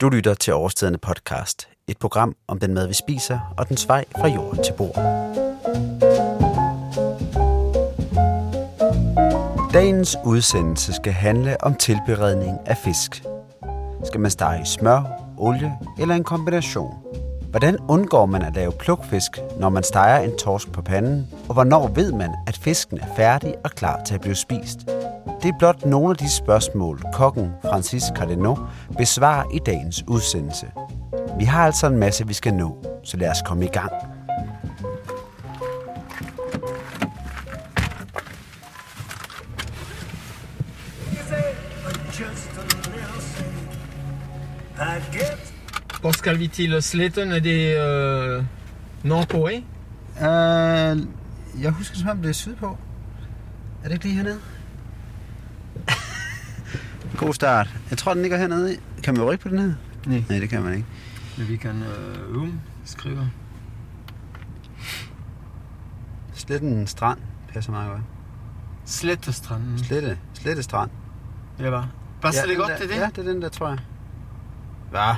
Du lytter til Overstedende podcast, et program om den mad, vi spiser, og dens vej fra jord til bord. Dagens udsendelse skal handle om tilberedning af fisk. Skal man stege i smør, olie eller en kombination? Hvordan undgår man at lave plukfisk, når man steger en torsk på panden? Og hvornår ved man, at fisken er færdig og klar til at blive spist? Det er blot nogle af de spørgsmål, kokken Francis Cardeno besvarer i dagens udsendelse. Vi har altså en masse, vi skal nå, så lad os komme i gang. Hvor skal vi til sletten? Er det øh, nordpå, ikke? Uh, jeg husker som om det er sydpå. Er det ikke lige hernede? God start. Jeg tror, den ligger hernede. Kan man rykke på den her? Nej. Nej, det kan man ikke. Men vi kan øh, um, skrive. Sletten strand passer meget godt. Slettestranden. Slette. Slette strand. Ja, hvad? Passer ja, det godt der, til det? Ja, det er den der, tror jeg. Hvad?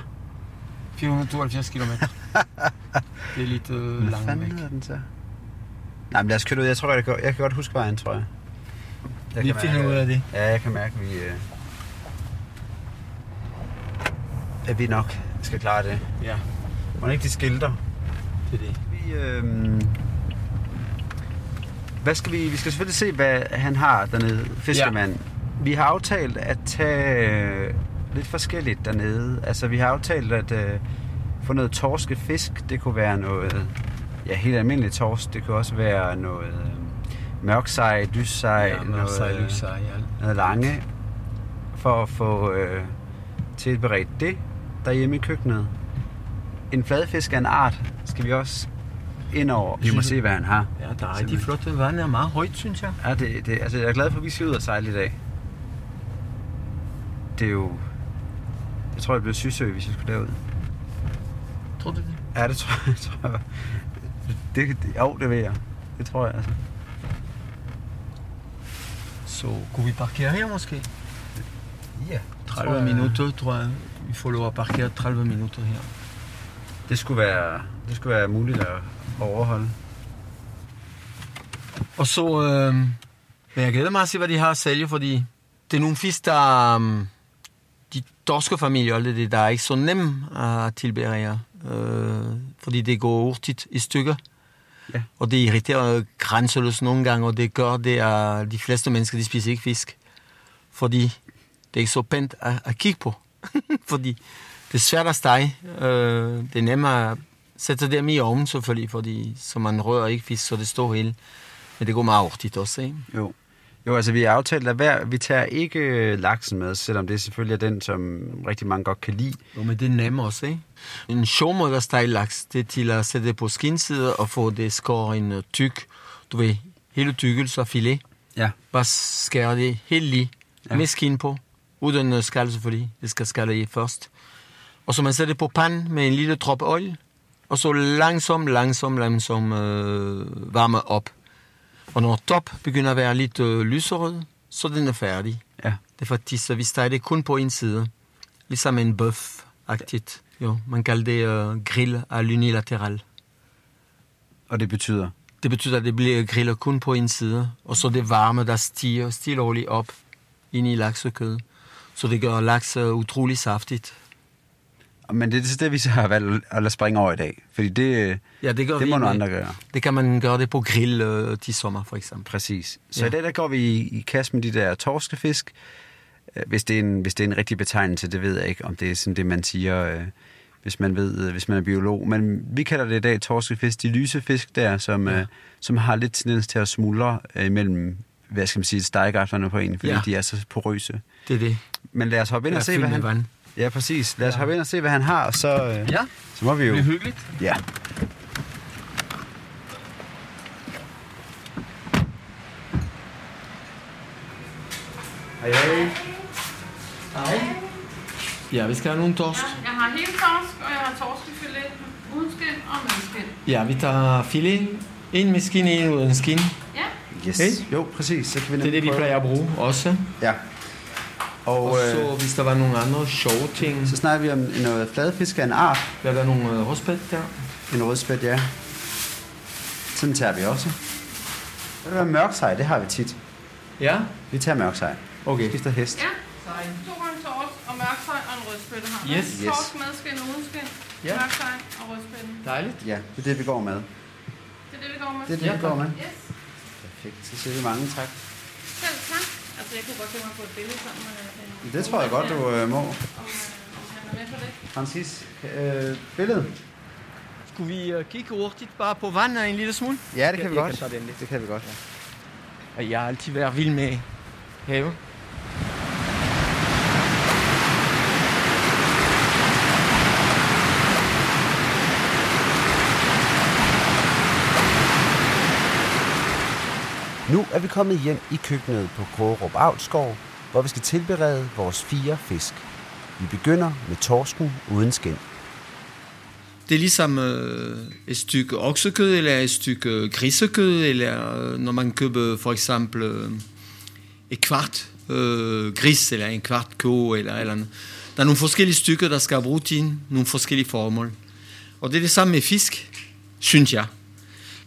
472 km. det er lidt øh, Hvad langt fanden væk. hedder den så? Nej, men lad os køre ud. Jeg tror, jeg kan, jeg kan godt huske vejen, tror jeg. jeg Vi finder mærke- ud af det. Ja, jeg kan mærke, at vi, øh, at vi nok skal klare det. Ja, Må ikke de skilter? det er det. Vi, øh, hvad skal vi... Vi skal selvfølgelig se, hvad han har dernede, fiskemand. Ja. Vi har aftalt at tage lidt forskelligt dernede. Altså, vi har aftalt at øh, få noget torskefisk. Det kunne være noget... Ja, helt almindelig torsk. Det kunne også være noget øh, mørksej, lyssej, Ja, men noget, sej, lys, sej, ja. noget lange. For at få øh, tilberedt det derhjemme i køkkenet. En fladfisk af en art skal vi også ind over. Vi må se, hvad han har. Ja, der er rigtig flotte vand. er meget højt, synes jeg. Ja, det, det, altså, jeg er glad for, at vi skal ud og sejle i dag. Det er jo... Jeg tror, det bliver Sysø, hvis jeg skulle derud. Tror du det? Ja, det tror jeg. Tror jeg. Det, det, jo, det ved jeg. Det tror jeg, altså. Så kunne vi parkere her måske? Ja. 30 minutter, tror jeg. Vi får lov at parkere 30 minutter her. Det skulle være, det skulle være muligt at overholde. Og så, øh, men jeg glæder mig at se, hvad de har at sælge, fordi det er nogle fisk, der um, de torskefamilier, og det, der er ikke så nem at tilberede, øh, fordi det går hurtigt i stykker. Ja. Og det irriterer grænseløst nogle gange, og det gør det, at de fleste mennesker, de spiser ikke fisk. Fordi det er ikke så pænt at, at kigge på. fordi det er svært at stege. Øh, det er nemmere at sætte dem i ovnen selvfølgelig, fordi så man rører ikke fisk, så det står hele. Men det går meget hurtigt også, ikke? Jo. Jo, altså vi har aftalt, at hver, vi tager ikke øh, laksen med, selvom det selvfølgelig er den, som rigtig mange godt kan lide. Jo, men det er nemt også, ikke? En sjov måde at stege laks, det er til at sætte det på skinsiden og få det skåret en øh, tyk, du ved, hele tykkelse og filet. Ja. Bare skære det helt lige, ja. med skin på, uden skal selvfølgelig, det skal skalle i først. Og så man sætter det på panden med en lille drop olie, og så langsomt, langsomt, langsomt øh, varme op. Og når top begynder at være lidt øh, lyserød, så den er færdig. Ja. Det er faktisk, så vi steger det kun på en side. Ligesom en bøf-agtigt. Jo, man kalder det øh, grill à l'unilateral. Og det betyder? Det betyder, at det bliver grillet kun på en side, og så det varme, der stiger stille op ind i laksekød. Så det gør laks øh, utrolig saftigt. Men det er det, vi så har valgt at lade springe over i dag. Fordi det, Ja, det gør det må nogle andre gøre. Det kan man gøre det på grill øh, til sommer, for eksempel. Præcis. Så Ja. i dag der går vi i, kast med de der torskefisk. Øh, Hvis det, er en, hvis det er en rigtig betegnelse, det ved jeg ikke, om det er sådan det, man siger, øh, hvis man ved, øh, hvis man er biolog. Men vi kalder det i dag torskefisk. De lyse fisk der, som, Ja. øh, som har lidt tendens til at smuldre øh, imellem, hvad skal man sige, stegegafflerne på en, fordi Ja. de er så porøse. Det er det. Men lad os hoppe ind og se, hvad han... vand. Ja, præcis. Lad os Ja. hoppe ind og se, hvad han har, og så, øh, Ja, så må vi jo... det er hyggeligt. Ja. Hej, hej. Hej. Ja, vi skal have nogle torsk. Ja, jeg har hele torsk, og jeg har torskefilet uden skin og med skin. Ja, vi tager filet. En med skin, en uden skin. Ja, Yes. Hey. Jo, præcis. Så kan vi Det er det, vi prøve. plejer at bruge også. Ja. Og, og så, øh, hvis der var nogle andre sjove ting... Så snakker vi om noget fladfisk af en art. Der var nogle øh, rødspæt der. En rødspæt, ja. Sådan tager vi også. Det være mørksej, det har vi tit. Ja? Vi tager mørksej. Okay. Skifter hest. Ja, to gange torsk og mørksej og en rødspætte har vi. Yes. Yes. Torsk med skin uden skin, Ja. mørksej og rødspætte. Dejligt. Ja, det er det, vi går med. Det er det, vi går med. Det er det, Ja, vi går med. Yes, Perfekt. Så siger vi mange tak. selv tak. Altså, jeg kunne godt tænke mig at få et billede sammen med den. Det tror jeg godt, du øh, må. Om, øh, om han er med på det. Francis, øh, billede? Skulle vi uh, kigge hurtigt bare på vandet en lille smule? Ja, det kan vi Jeg godt. kan lidt. Det kan vi godt. Og jeg har altid været vild med have. Nu er vi kommet hjem i køkkenet på Grårup Avlsgård, hvor vi skal tilberede vores fire fisk. Vi begynder med torsken uden skin. Det er ligesom øh, et stykke oksekød, eller et stykke grisekød, eller øh, når man køber for eksempel øh, et kvart øh, gris, eller en kvart ko, eller eller andet. Der er nogle forskellige stykker, der skal bruges til nogle forskellige formål. Og det er det samme med fisk, synes jeg.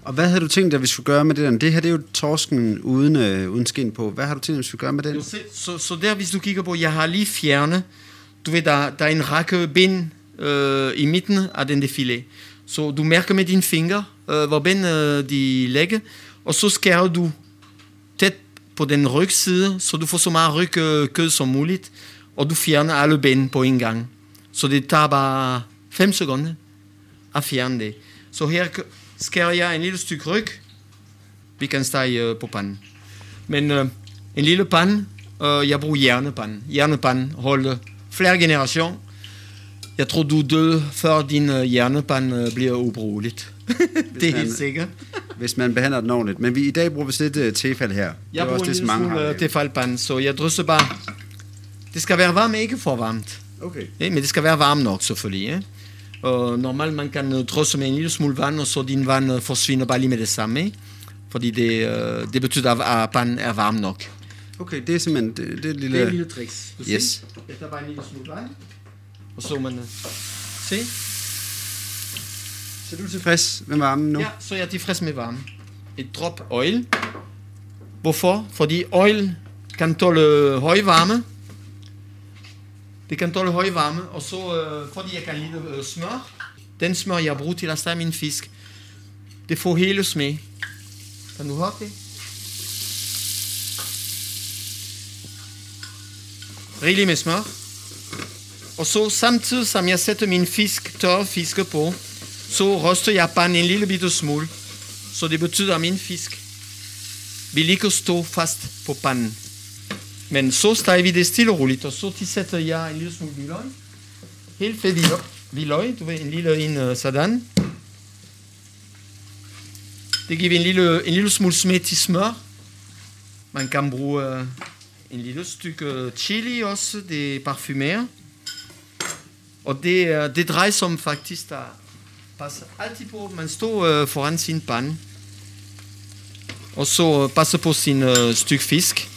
Og hvad havde du tænkt dig, vi skulle gøre med det der? Det her det er jo torsken uden, øh, uden skin på. Hvad har du tænkt dig, vi skulle gøre med den? Jo, så, så der, hvis du kigger på, jeg har lige fjernet, du ved, der, der er en række ben øh, i midten af den der filet. Så du mærker med dine fingre, øh, hvor ben øh, de ligger, og så skærer du tæt på den rygside, så du får så meget ryg øh, kød som muligt, og du fjerner alle ben på en gang. Så det tager bare 5 sekunder at fjerne det. Så her skærer jeg en lille stykke ryg, vi kan stege øh, på panden. Men øh, en lille pande, øh, jeg bruger hjernepande. Hjernepande holder flere generationer. Jeg tror, du dør, før din øh, hjernepande øh, bliver ubrugeligt. det er helt sikkert. Hvis man behandler den ordentligt. Men vi, i dag bruger vi lidt uh, tefal her. Jeg er bruger som lille mange har. øh, tefalpande, så jeg drysser bare. Det skal være varmt, ikke for varmt. Okay. Ja, men det skal være varmt nok, selvfølgelig. Ja? Og normalt man kan øh, drysse med en lille smule vand, og så din vand øh, forsvinder bare lige med det samme. Fordi det, øh, det betyder, at- at panden er varm nok. Okay, det er simpelthen det, det er et lille... Det er et lille tricks. Du Yes. tager bare en lille smule vand. Og så man... øh, Se? Så er du tilfreds med varmen nu? Ja, så er jeg tilfreds med varme. Et drop oil. Hvorfor? Fordi oil kan tåle høj varme. Det kan tåle høj varme, og så øh, fordi jeg kan lide øh, smør. Den smør, jeg bruger til at stege min fisk, det får hele smag. Kan du høre det? Rigeligt med smør. Og så samtidig som jeg sætter min fisk, tør fisk på, så ryster jeg panden en lille bitte smule. Så det betyder, at min fisk vil ikke stå fast på panden. Men så steger vi det stille og roligt, og så jeg en lille smule. Helt hvidløg, du ved, en lille en. Det giver en lille, en lille. Man kan bruge uh, en lille stykke chili også, det parfumerer. Og det, er- det drejer sig om passer på, man står øh, foran sin pande. Og så øh, passer på øh, stykke fisk.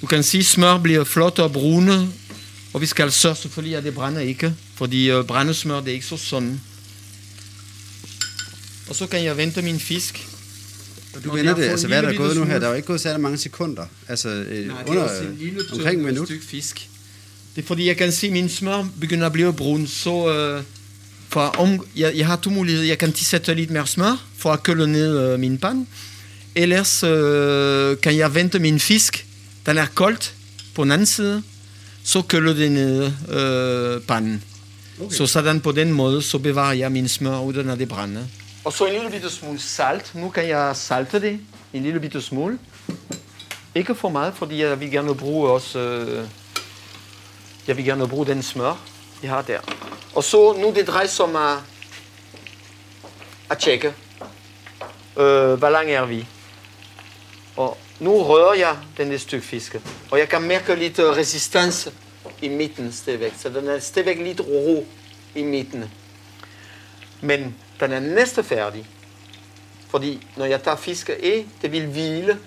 Du kan sige, smør bliver flot og brune. Og vi skal sørge selvfølgelig, at det brænder ikke. Fordi øh, brændesmør, det er ikke så sådan. Og så kan jeg vente min fisk. Og du vender det, altså hvad er der lille gået nu her? Der er jo ikke gået særlig mange sekunder. Altså øh, Nej, det under er også en lille omkring et minut. stykke fisk. Det er fordi, jeg kan se, at min smør begynder at blive brun. Så øh, for om, jeg, jeg har to muligheder. Jeg kan tilsætte lidt mere smør for at køle ned øh, min pan. Ellers øh, kan jeg vente min fisk. Den er koldt på den anden side. Så køler det ned øh, panden. Okay. Så sådan på den måde, så bevarer jeg min smør, uden at det brænder. Og så en lille bitte smule salt. Nu kan jeg salte det. En lille bitte smule. Ikke for meget, fordi jeg vil gerne bruge også... Øh, jeg vil gerne bruge den smør, jeg har der. Og så nu det drejer sig om at, at tjekke, øh, hvor lang er vi. Og nu rører jeg den der stykke fisk. Og jeg kan mærke lidt øh, resistance i midten stadigvæk. Så den er stadigvæk lidt ro i midten. Men den er næsten færdig. Fordi når jeg tager fisk af, det vil hvile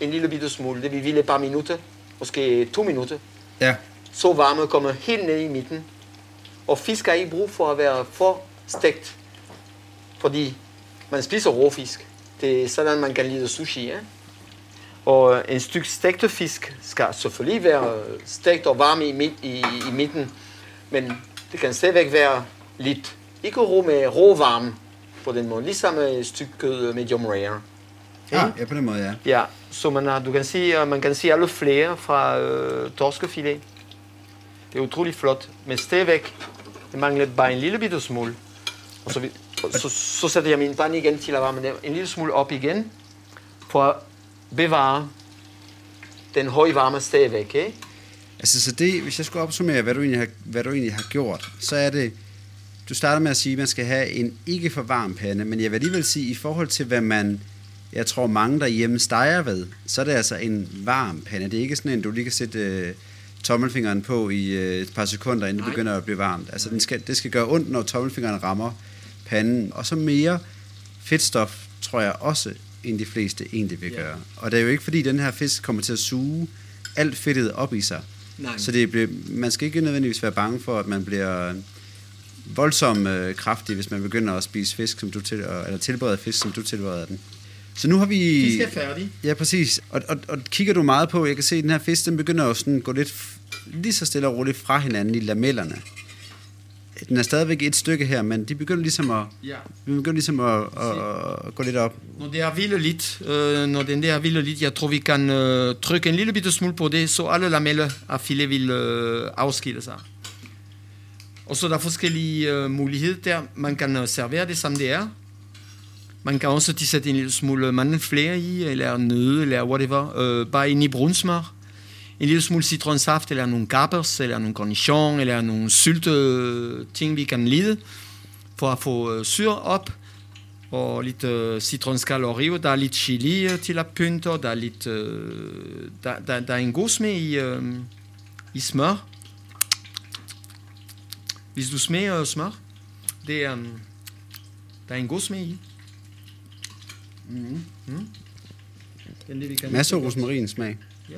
en lille bitte smule. Det vil hvile et par minutter. måske to minutter, Ja. så varme kommer helt ned i midten. Og fisk har ikke brug for at være for stegt, fordi man spiser rå fisk. Det er sådan, man kan lide sushi. Ja? Og en stykke stegte fisk skal selvfølgelig være stegt og varm i, midt, i, i midten, men det kan stadigvæk være lidt, ikke rå med rå varme på den måde, ligesom et stykke medium rare. Ja, ja, på den måde, ja. Ja, så man, har, du kan se, øh, man kan se alle flere fra øh, torskefilet. Det er utrolig flot, men stadigvæk, det mangler bare en lille bitte smule. Og så, så, så sætter jeg min pande igen til at varme den en lille smule op igen, for bevare den høje varme stadigvæk. Ikke? Altså, så det, hvis jeg skulle opsummere, hvad du egentlig har, hvad du egentlig har gjort, så er det, du starter med at sige, at man skal have en ikke for varm pande, men jeg vil alligevel sige, i forhold til, hvad man, jeg tror mange derhjemme steger ved, så er det altså en varm pande. Det er ikke sådan en, du lige kan sætte øh, tommelfingeren på i øh, et par sekunder, inden det Nej. begynder at blive varmt. Altså, den skal, det skal gøre ondt, når tommelfingeren rammer panden. Og så mere fedtstof, tror jeg også, end de fleste egentlig vil Ja. gøre. Og det er jo ikke, fordi den her fisk kommer til at suge alt fedtet op i sig. Nej. Så det bliver, man skal ikke nødvendigvis være bange for, at man bliver voldsomt øh, kraftig, hvis man begynder at spise fisk, som du til, eller tilberede fisk, som du tilbereder den. Så nu har vi... Fisk er færdig. Ja, præcis. Og, og, og kigger du meget på, jeg kan se, at den her fisk, den begynder jo sådan at gå lidt lige så stille og roligt fra hinanden i lamellerne. Den er stadigvæk et stykke her, men de begynder ligesom at, Ja. de begynder ligesom at, at, at gå lidt op. Når det er vildt lidt, øh, når den der er vildt lidt, jeg tror vi kan øh, trykke en lille bitte smule på det, så alle lameller af filet vil øh, afskille sig. Og så er der forskellige øh, muligheder der. Man kan øh, servere det, som det er. Man kan også tilsætte en lille smule mandelflære i, eller nøde, eller whatever. Øh, bare ind i brunsmør. En lille smule citronsaft, eller nogle gabers, eller nogle cornichon, eller nogle sylte ting, vi kan lide, for at få øh, syre op og lidt øh, citronskal og rive. Der er lidt chili øh, til at pynte, og der er lidt... Øh, der, der, der er en god smag i, øh, i smør. Hvis du smager øh, smør, det er... Øh, der er en god smag i. Mm. Mm. Den det, vi kan Masser af rosmarin smag. Ja.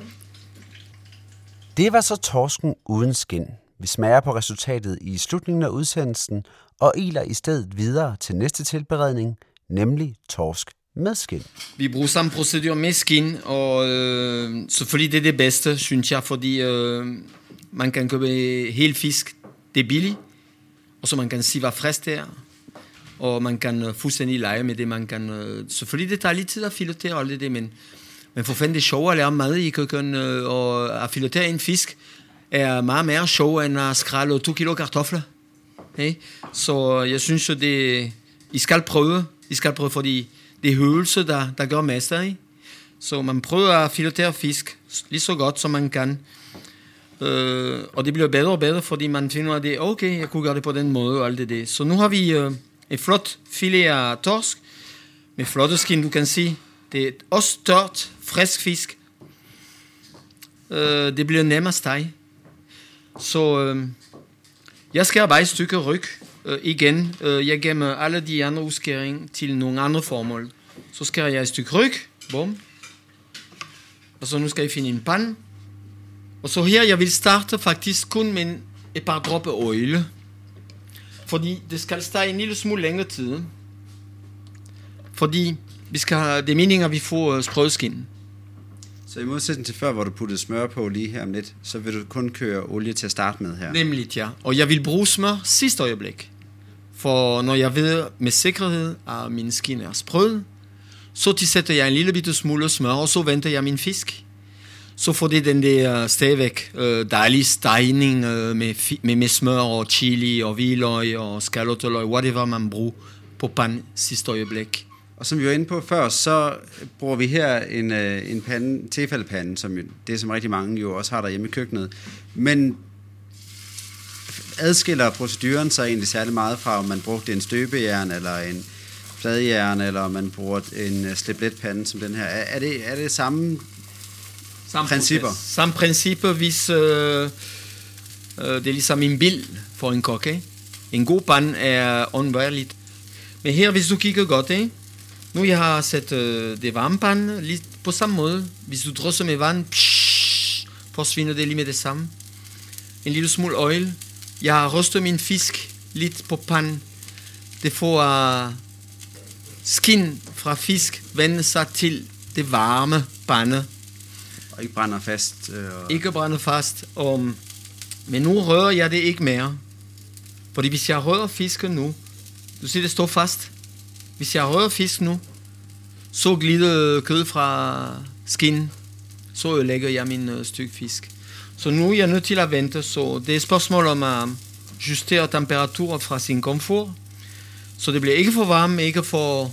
Det var så torsken uden skin. Vi smager på resultatet i slutningen af udsendelsen og iler i stedet videre til næste tilberedning, nemlig torsk med skin. Vi bruger samme procedur med skin, og øh, selvfølgelig det er det bedste, synes jeg, fordi øh, man kan købe helt fisk, det er billigt, og så man kan sige, hvad frisk det er, og man kan øh, fuldstændig lege med det, man kan, øh, selvfølgelig det tager lidt tid at filetere og alt det, men, men for fanden det er sjovere at lave mad i køkkenet, og at filetere en fisk er meget mere sjov end at skrælle to kilo kartofler. Okay? Så jeg synes jo, det, I skal prøve. I skal prøve, fordi det er høvelse, der, der gør mester i. Så man prøver at filetere fisk lige så godt, som man kan. Øh, og det bliver bedre og bedre, fordi man finder, at det er okay, jeg kunne gøre det på den måde og alt det der. Så nu har vi øh, et flot filet af torsk med flotte skin, du kan se. Det er også tørt, frisk fisk. Øh, det bliver nemmere steg. Så øh, jeg skærer bare et stykke ryg øh, igen. Øh, jeg gemmer alle de andre udskæring til nogle andre formål. Så skærer jeg et stykke ryg. Bum. Og så nu skal jeg finde en pande. Og så her, jeg vil starte faktisk kun med et par dråber olie. Fordi det skal stege en lille smule længere tid. Fordi vi skal have, det er meningen, at vi får uh, sprødskin. Så i modsætning til før, hvor du puttede smør på lige her om lidt, så vil du kun køre olie til at starte med her. Nemlig, ja. Og jeg vil bruge smør sidste øjeblik. For når jeg ved med sikkerhed, at min skin er sprød, så tilsætter jeg en lille bitte smule smør, og så venter jeg min fisk. Så får det den der stadigvæk øh, dejlige stegning øh, med, med, med smør og chili og hvidløg og scalotteløg, whatever man bruger på pan sidste øjeblik. Og som vi var inde på før, så bruger vi her en, øh, en pande, tefaldpande, som jo, det som rigtig mange jo også har derhjemme i køkkenet. Men adskiller proceduren sig egentlig særlig meget fra, om man brugte en støbejern eller en fladjern, eller om man bruger en øh, slipletpande som den her. Er, er, det, er det samme? Samme Principper. proces. Samme principper, hvis øh, øh, det er ligesom en bil for en kok. En god pan er undværligt. Men her, hvis du kigger godt, ikke? Nu jeg har sat øh, det varme pan lidt på samme måde. Hvis du drysser med vand, psh, forsvinder det lige med det samme. En lille smule oil. Jeg har rystet min fisk lidt på panden. Det får uh, skin fra fisk vende sig til det varme pande. Og ikke brænder fast. Øh. Ikke brænde fast. Og, men nu rører jeg det ikke mere. Fordi hvis jeg rører fisken nu, du ser det står fast. Hvis jeg rører fisk nu, så glider kød fra skin, så ødelægger jeg min uh, stykke fisk. Så nu er jeg nødt til at vente, så det er et spørgsmål om at justere temperaturen fra sin komfort, så det bliver ikke for varmt, ikke for,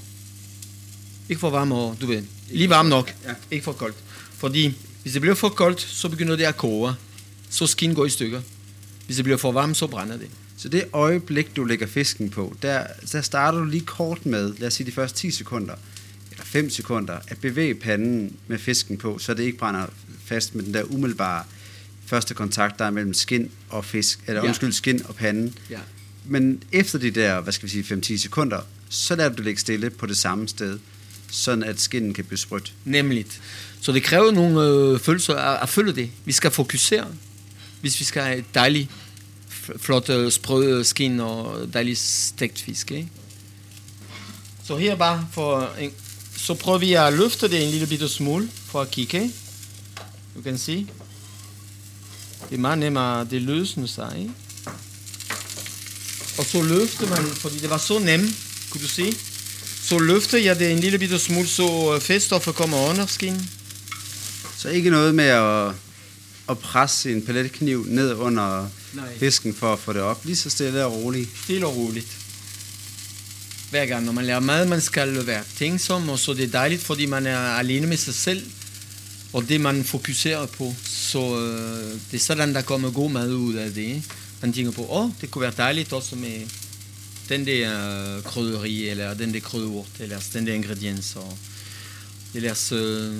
ikke for varmt, og du ved, lige varmt nok, Ja. ikke for koldt. Fordi hvis det bliver for koldt, så begynder det at koge, så skin går i stykker. Hvis det bliver for varmt, så brænder det. Så det øjeblik, du lægger fisken på, der, der starter du lige kort med, lad os sige de første 10 sekunder, eller 5 sekunder, at bevæge panden med fisken på, så det ikke brænder fast med den der umiddelbare første kontakt, der er mellem skin og fisk, eller Ja. undskyld, skin og panden. Ja. Men efter de der, hvad skal vi sige, 5-10 sekunder, så lader du ligge stille på det samme sted, sådan at skinnen kan blive sprødt. Nemlig. Så det kræver nogle øh, følelser at, at følge det. Vi skal fokusere, hvis vi skal have et dejligt, f- flot, sprød skin og dejlig stegt fisk. Ikke? Så her bare for en, så prøver vi at løfte det en lille bitte smule for at kigge. Du kan se. Det er meget nemmere, det løsner sig. Ikke? Og så løfter man, fordi det var så nemt, kunne du se. Så løfter jeg det en lille bitte smule, så øh, fedtstoffet kommer under skin. Så ikke noget med at, at presse en paletkniv ned under Nej. fisken for at få det op. Lige så stille og roligt. Stille og roligt. Hver gang, når man lærer mad, man skal være tænksom, og så det er dejligt, fordi man er alene med sig selv, og det man fokuserer på. Så øh, det er sådan, der kommer god mad ud af det. Man tænker på, åh, oh, det kunne være dejligt også med den der øh, krydderi, eller den der krydderurt, eller den der ingrediens. Og ellers øh,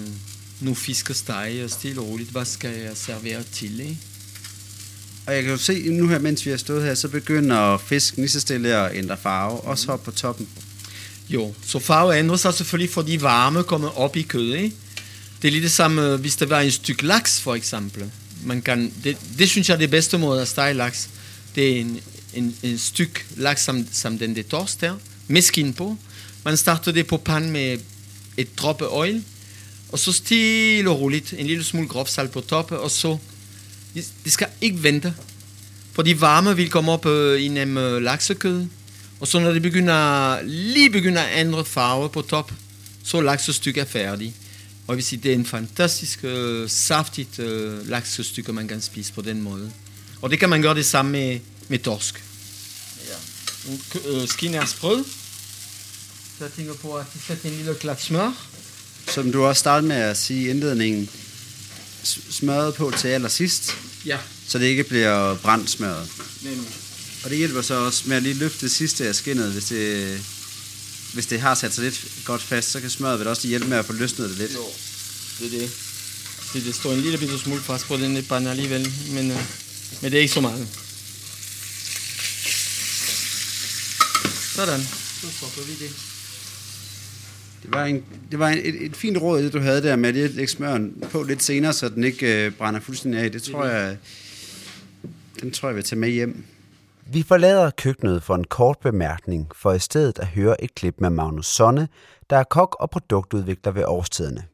nu fiskesteg, og stille og roligt, hvad skal jeg servere til? Ikke? Og jeg kan jo se nu her, mens vi har stået her, så begynder fisken lige så stille at ændre farve, også op på toppen. Jo, så farve ændrer sig selvfølgelig, fordi varme kommer op i kød, ikke? Det er lidt det samme, øh, hvis der var en stykke laks, for eksempel. Man kan, det, det synes jeg er det bedste måde at stege laks. Det er en, en, en stykke laks, som, som den der torsk der, med skin på. Man starter det på pan med et droppe oil, og så stille og roligt, en lille smule grovsalt på toppen, og så, det, det skal ikke vente, for de varme vil komme op øh, i nem øh, laksekød, og så når det begynder, lige begynder at ændre farve på top, så laksestykket er færdig. Og jeg vil sige, det er en fantastisk øh, saftigt øh, laksestykke, man kan spise på den måde. Og det kan man gøre det samme med, med torsk. Ja. Øh, Skin er sprød. Så jeg tænker på at sætte en lille klat smør. Som du også startede med at sige i indledningen, s- smøret på til allersidst, Ja, så det ikke bliver brændt smøret. nemlig. Og det hjælper så også med at lige løfte det sidste af skinnet, hvis det, hvis det har sat sig lidt godt fast, så kan smøret vel også lige hjælpe med at få løsnet det lidt. Jo, det er det. Det, det står en lille bitte smule fast på den pande alligevel, men, øh, men det er ikke så meget. Sådan, så stopper vi det. Det var, en, det var en, et, et fint råd, det du havde der med at lægge smøren på lidt senere, så den ikke øh, brænder fuldstændig af. Det tror jeg, den tror jeg vil tage med hjem. Vi forlader køkkenet for en kort bemærkning, for i stedet at høre et klip med Magnus Sonne, der er kok og produktudvikler ved årstiderne.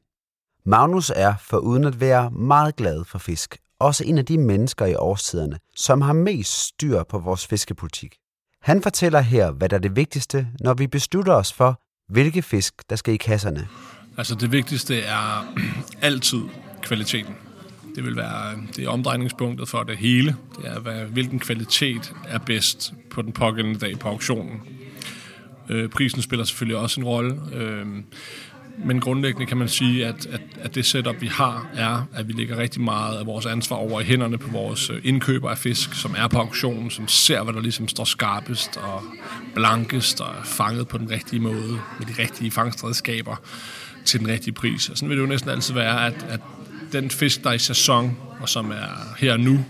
Magnus er, for uden at være meget glad for fisk, også en af de mennesker i årstiderne, som har mest styr på vores fiskepolitik. Han fortæller her, hvad der er det vigtigste, når vi beslutter os for, hvilke fisk, der skal i kasserne. Altså det vigtigste er altid kvaliteten. Det vil være det er omdrejningspunktet for det hele. Det er, hvad, hvilken kvalitet er bedst på den pågældende dag på auktionen. Øh, prisen spiller selvfølgelig også en rolle. Øh, men grundlæggende kan man sige, at, at, at det setup, vi har, er, at vi lægger rigtig meget af vores ansvar over i hænderne på vores øh, indkøber af fisk, som er på auktionen, som ser, hvad der ligesom står skarpest og blankest og er fanget på den rigtige måde, med de rigtige fangstredskaber til den rigtige pris. Og sådan vil det jo næsten altid være, at, at den fisk, der er i sæson, og som er her nu,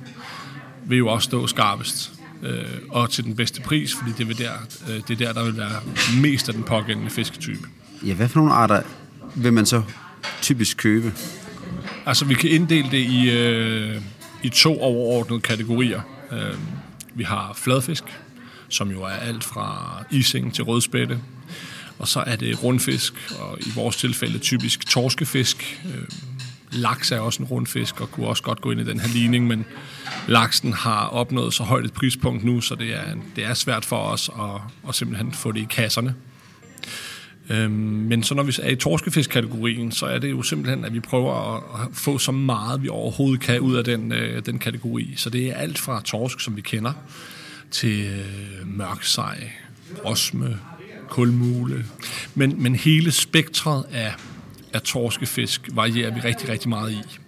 vil jo også stå skarpest øh, og til den bedste pris, fordi det, vil der, øh, det er der, der vil være mest af den pågældende fisketype. Ja, hvad for nogle arter vil man så typisk købe? Altså, vi kan inddele det i, øh, i to overordnede kategorier. Øh, vi har fladfisk, som jo er alt fra ising til rødspætte. Og så er det rundfisk, og i vores tilfælde typisk torskefisk. Øh, laks er også en rundfisk, og kunne også godt gå ind i den her ligning, men laksen har opnået så højt et prispunkt nu, så det er, det er svært for os at, at simpelthen få det i kasserne. Øhm, men så når vi er i torskefisk-kategorien, så er det jo simpelthen, at vi prøver at, få så meget, vi overhovedet kan ud af den, øh, den kategori. Så det er alt fra torsk, som vi kender, til øh, mørksej, osme, kulmule. Men, men hele spektret af, af torskefisk varierer vi rigtig, rigtig meget i.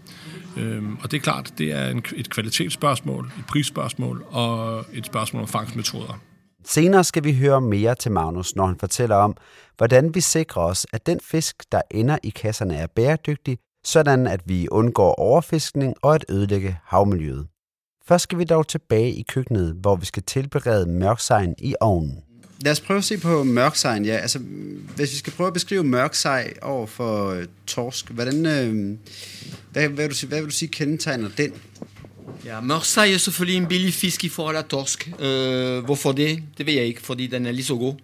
Øhm, og det er klart, det er en, et kvalitetsspørgsmål, et prisspørgsmål og et spørgsmål om fangstmetoder. Senere skal vi høre mere til Magnus, når han fortæller om, hvordan vi sikrer os, at den fisk, der ender i kasserne, er bæredygtig, sådan at vi undgår overfiskning og at ødelægge havmiljøet. Først skal vi dog tilbage i køkkenet, hvor vi skal tilberede mørksejn i ovnen. Lad os prøve at se på mørksejn. Ja, altså, hvis vi skal prøve at beskrive mørksej over for øh, torsk, hvordan, øh, hvad, hvad, vil du sige, hvad vil du sige kendetegner den? Ja, mørksej er selvfølgelig en billig fisk i forhold til torsk. Øh, hvorfor det? Det ved jeg ikke, fordi den er lige så god.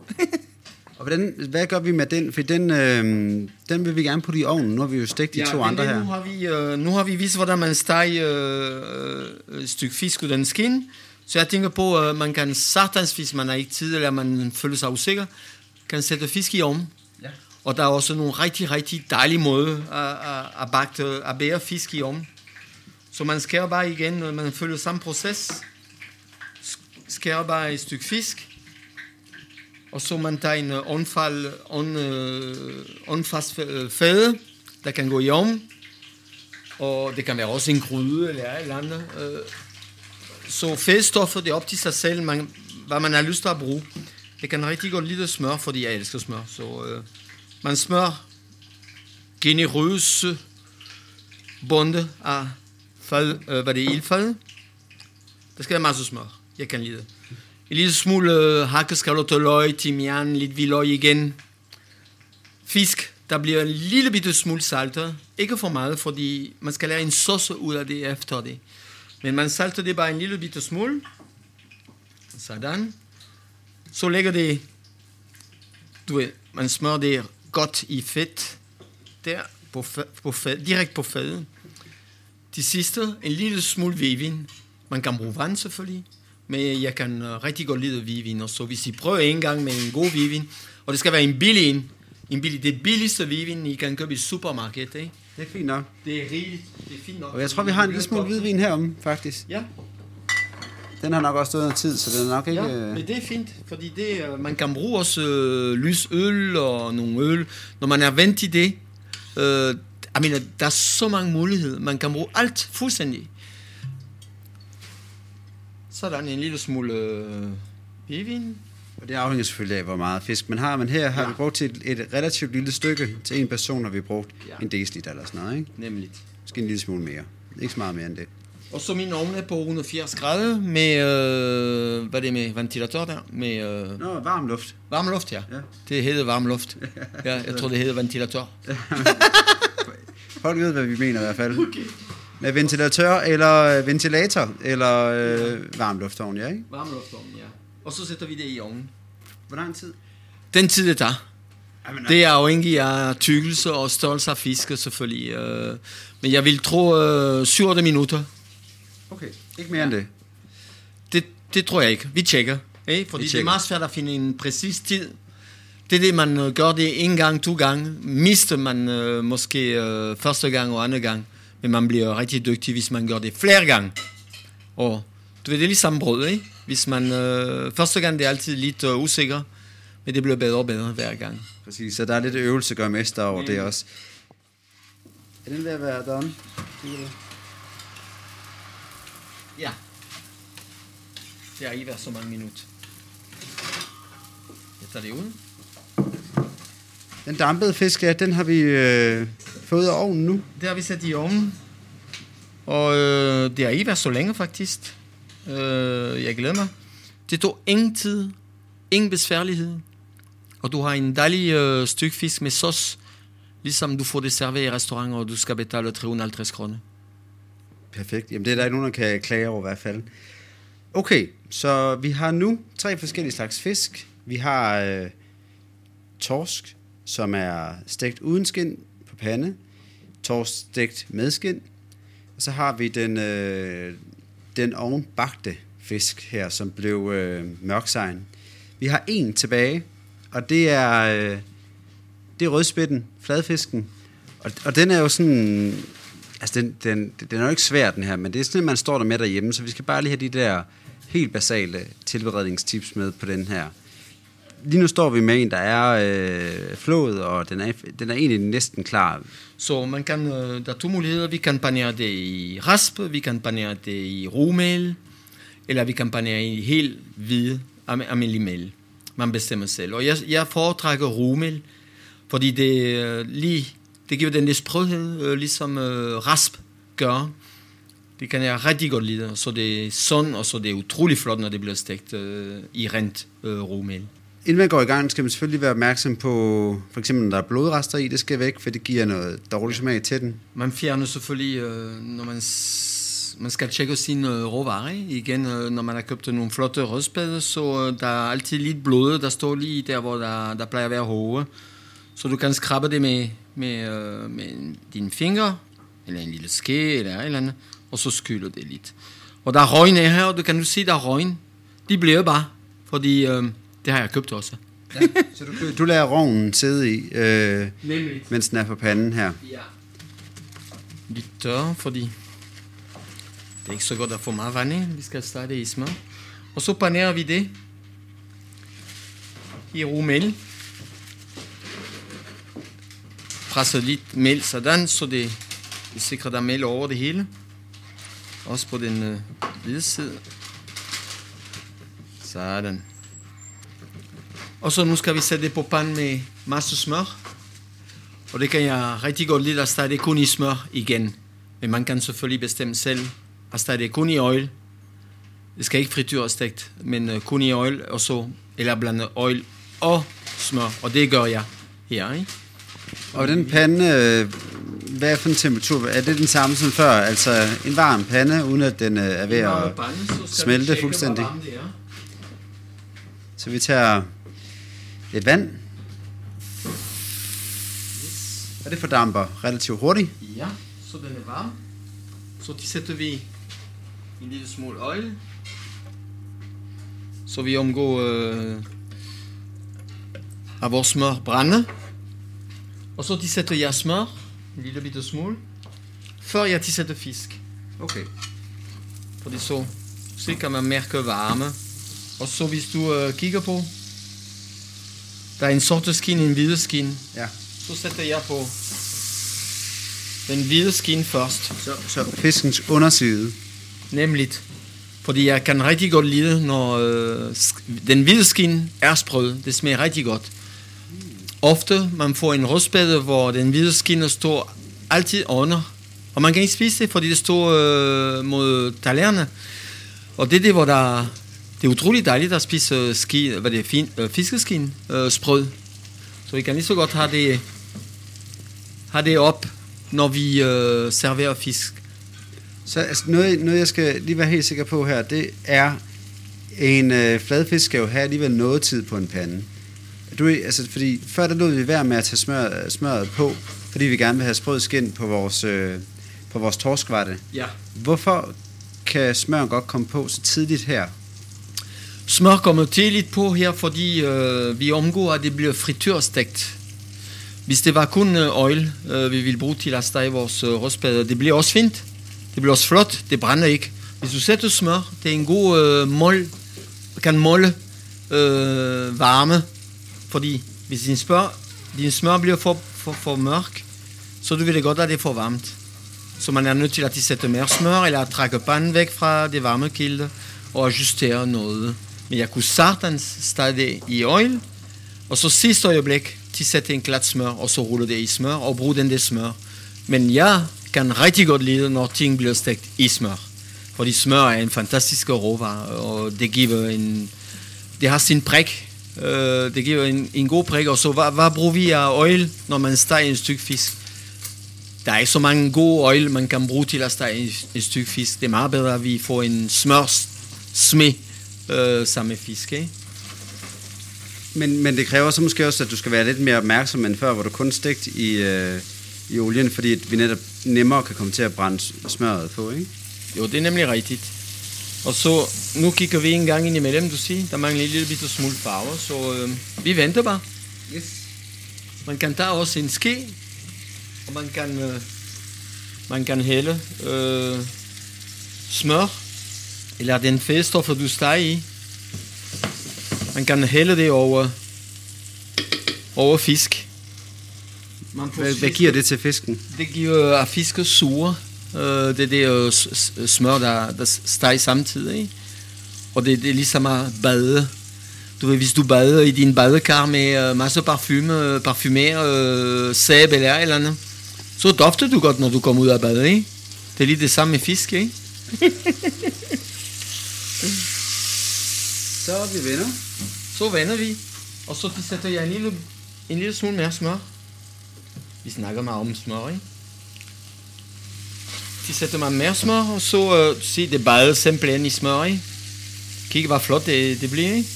Og hvordan, hvad gør vi med den? For den, øh, den vil vi gerne putte i ovnen. Nu har vi jo stegt de ja, to andre her. Nu har, vi, øh, nu har vi vist, hvordan man steger øh, et stykke fisk ud af den skin. Så jeg tænker på, at man kan sagtens, hvis man har ikke tid, eller man føler sig usikker, kan sætte fisk i ovnen. Ja. Og der er også nogle rigtig, rigtig dejlige måder at, at, at, bagte, at bære fisk i ovnen. Så man skærer bare igen, når man følger samme proces. Skærer bare et stykke fisk. Og så man tager en åndfald, ånd, øh, åndfast fade, der kan gå i om, Og det kan være også en gryde eller et eller andet. Øh. Så fedtstoffet, det er op til sig selv, man, hvad man har lyst til at bruge. Det kan rigtig godt lide smør, fordi jeg elsker smør. Så øh, man smør generøse bonde af fad, øh, hvad det er, ildfad. Der skal være masser af smør. Jeg kan lide det. En lille smule øh, hakkeskalotter, løg, timian, lidt hvidløg igen. Fisk, der bliver en lille bitte smule saltet. Ikke for meget, fordi man skal lave en sauce ud af det efter det. Men man salter det bare en lille bitte smule. Sådan. Så lægger det, du ved, man smører det godt i fedt. Der, på, på fed, direkte på fedet. Til sidste, en lille smule hvidvin. Man kan bruge vand selvfølgelig, men jeg kan uh, rigtig godt lide hvidvin. Og så hvis I prøver en gang med en god hvidvin, og det skal være en billig en, en billig, det billigste hvidvin, I kan købe i supermarkedet, ikke? Det er fint nok. Det er rigeligt. Det er fint nok. Og jeg tror, vi har en lille smule hvidvin herom, faktisk. Ja. Den har nok også stået noget tid, så den er nok ikke... Ja, men det er fint, fordi det, man kan bruge også øh, lys øl og nogle øl. Når man er vant til det, øh, jeg mener, der er så mange muligheder. Man kan bruge alt fuldstændig. Sådan en lille smule øh, hvidvin. Og det afhænger selvfølgelig af, hvor meget fisk man har. Men her har ja. vi brugt til et, et relativt lille stykke. Til en person har vi brugt ja. en deciliter eller sådan noget. Ikke? Nemlig. Måske en lille smule mere. Ikke så meget mere end det. Og så min ovn er på 180 grader med, øh, hvad er det med ventilator der? Med, øh, Nå, varm luft. Varm luft, ja. ja. Det hedder varm luft. ja, jeg tror, det hedder ventilator. Folk ved, hvad vi mener i hvert fald. Okay. Med ventilator eller ventilator eller øh, varm luftovn, ja, ikke? Varm luftovn, ja. Og så sætter vi det i ovnen. Hvor lang tid? Den tid, det tager. Jamen, det er afhængig af tykkelse og størrelse af fisk, selvfølgelig. Øh, men jeg vil tro øh, 7 minutter. Okay, ikke mere end det? Det, det tror jeg ikke. Vi tjekker. Ikke? Fordi Vi tjekker. det er meget svært at finde en præcis tid. Det er det, man øh, gør det en gang, to gange. Mister man øh, måske øh, første gang og anden gang. Men man bliver rigtig dygtig, hvis man gør det flere gange. Og du ved, det er ligesom brød, ikke? Hvis man, øh, første gang det er altid lidt øh, usikker, men det bliver bedre og bedre hver gang. Præcis, så der er lidt øvelse gør mester over mm. det også. Er den ved at være done? Ja. Det har ikke været så mange minutter. Jeg tager det ud. Den dampede fisk, ja, den har vi øh, fået af ovnen nu. Det har vi sat i ovnen. Og øh, det har ikke været så længe faktisk. Øh, jeg glæder mig. Det tog ingen tid, ingen besværlighed. Og du har en dejlig øh, stykke fisk med sauce, Ligesom du får det serveret i restauranter, og du skal betale 350 kroner. Perfekt. Jamen, det er der ikke nogen, der kan klage over i hvert fald. Okay, så vi har nu tre forskellige slags fisk. Vi har øh, torsk, som er stegt uden skin på pande. Torsk stegt med skin. Og så har vi den, øh, den ovenbagte fisk her, som blev øh, mørksejn. Vi har en tilbage, og det er, øh, det er rødspætten, fladfisken. Og, og den er jo sådan... Altså, den, den, den er jo ikke svær, den her, men det er sådan, at man står der med derhjemme, så vi skal bare lige have de der helt basale tilberedningstips med på den her. Lige nu står vi med en, der er øh, flået, og den er, den er egentlig næsten klar. Så man kan, øh, der er to muligheder. Vi kan panere det i rasp, vi kan panere det i rumel, eller vi kan panere i helt hvid, almindelig mel. Man bestemmer selv. Og jeg, jeg foretrækker rumel, fordi det, øh, lige, det giver den lidt sprødhed, øh, ligesom øh, rasp gør. Det kan jeg rigtig godt lide. Så det er sådan, og så det er utrolig flot, når det bliver stegt øh, i rent øh, rumel. Inden man går i gang, skal man selvfølgelig være opmærksom på, for eksempel, når der er blodrester i, det skal væk, for det giver noget dårlig smag til den. Man fjerner selvfølgelig, øh, når man, man skal tjekke sine øh, råvarer. Igen, øh, når man har købt nogle flotte rødspæder, så der er altid lidt blod, der står lige der, hvor der, der plejer at være hove. Så du kan skrabe det med, med, med dine fingre, eller en lille ske, eller et eller andet, og så skyller det lidt. Og der er røgn her, og du kan du se, der er røgn. De bliver bare, fordi øh, det har jeg købt også. Så du, du lader rovnen sidde i, øh, Nemlig. mens den er på panden her. Ja. Lidt tør, fordi det er ikke så godt at få meget vand i. Vi skal starte i smør. Og så panerer vi det i rumel. Presser lidt mel sådan, så det, det sikrer, der er mel over det hele. Også på den øh, hvide side. Sådan. Og så nu skal vi sætte det på panden med masse smør. Og det kan jeg rigtig godt lide at starte kun i smør igen. Men man kan selvfølgelig bestemme selv at starte kun i oil. Det skal ikke frityrestegt, men uh, kun i oil, og så, eller blande oil og smør. Og det gør jeg her, ikke? Og den pande, øh, hvad er for en temperatur? Er det den samme som før? Altså en varm pande, uden at den øh, er ved at... smelte fuldstændig. Så vi tager lidt vand. Og det fordamper relativt hurtigt. Ja, så den er varm. Så de sætter vi en lille smule oil. Så vi omgår øh, at vores smør brænde. Og så de sætter jeg smør, en lille bitte smule, før jeg tilsætter fisk. Okay. Fordi så, så kan man mærke varme. Og så hvis du øh, kigger på, der er en sorte skin, en hvide skin. Ja. Så sætter jeg på den hvide skin først. Så, så fiskens underside. Nemlig. Fordi jeg kan rigtig godt lide, når øh, den hvide skin er sprød. Det smager rigtig godt. Ofte man får en rødspæde, hvor den hvide skin står altid under. Og man kan ikke spise det, fordi det står øh, mod talerne. Og det er det, hvor der... Det er utroligt dejligt at spise ski, hvad det er, fin, øh, fiskeskin øh, sprød. Så vi kan lige så godt have det, have det op, når vi øh, serverer fisk. Så altså, noget, noget, jeg skal lige være helt sikker på her, det er, en øh, fladfisk skal jo have alligevel noget tid på en pande. Du, altså, fordi før der lod vi være med at tage smør, smøret på, fordi vi gerne vil have sprød skin på vores, øh, på vores torskvatte. Ja. Hvorfor kan smøren godt komme på så tidligt her? Smør kommer til lidt på her, fordi øh, vi omgår, at det bliver frityrstegt. Hvis det var kun øh, øh, vi ville bruge til at stege vores øh, rødspæder, det bliver også fint. Det bliver også flot. Det brænder ikke. Hvis du sætter smør, det er en god øh, mål, kan måle øh, varme. Fordi hvis din smør, din smør bliver for, for, for mørk, så du ved det godt, at det er for varmt. Så man er nødt til at sætte mere smør, eller at trække panden væk fra det varme kilde, og justere noget. Men jeg kunne sagtens stadig i oil, og så sidste øjeblik tilsætte en klat smør, og så rulle det i smør, og bruge den det smør. Men jeg kan rigtig godt lide, når ting bliver stegt i smør. Fordi smør er en fantastisk råvare, og det giver en... Det har sin præg Uh, øh, det giver en, en god prik. Og så, hvad, hvad bruger vi af oil, når man steger en stykke fisk? Der er ikke så mange gode oil, man kan bruge til at stege en, en stykke fisk. Det er meget bedre, at vi får en smørs smed øh, sammen med fisk. Ikke? Men, men det kræver så måske også, at du skal være lidt mere opmærksom end før, hvor du kun stegt i, øh, i olien, fordi vi netop nemmere kan komme til at brænde smøret på, ikke? Jo, det er nemlig rigtigt. Og så, nu kigger vi en gang ind imellem, du siger, der mangler en lille bitte smule farve, så øh, vi venter bare. Yes. Man kan tage også en ske, og man kan, øh, man kan hælde øh, smør, eller den fedstoffer, du steger i. Man kan hælde det over, over fisk. Man får Hvad, hvad giver det til fisken? Det giver at fiske sure. Øh, det er det s- smør, der, der steger samtidig. Og det, det er ligesom at bade. Du ved, hvis du bader i din badekar med øh, masser af parfume, parfumeret øh, sæbe eller eller andet, så dufter du godt, når du kommer ud af badet, ikke? Det er lige det samme med fisk, ikke? Mm. Så er vi venner. Så vender vi, og så sætter jeg en lille, en lille smule mere smør. Vi snakker meget om smør, ikke? De sætter mig mere smør, og så uh, se det bare simpelthen i smør, ikke? Kig, hvor flot det, det bliver, ikke?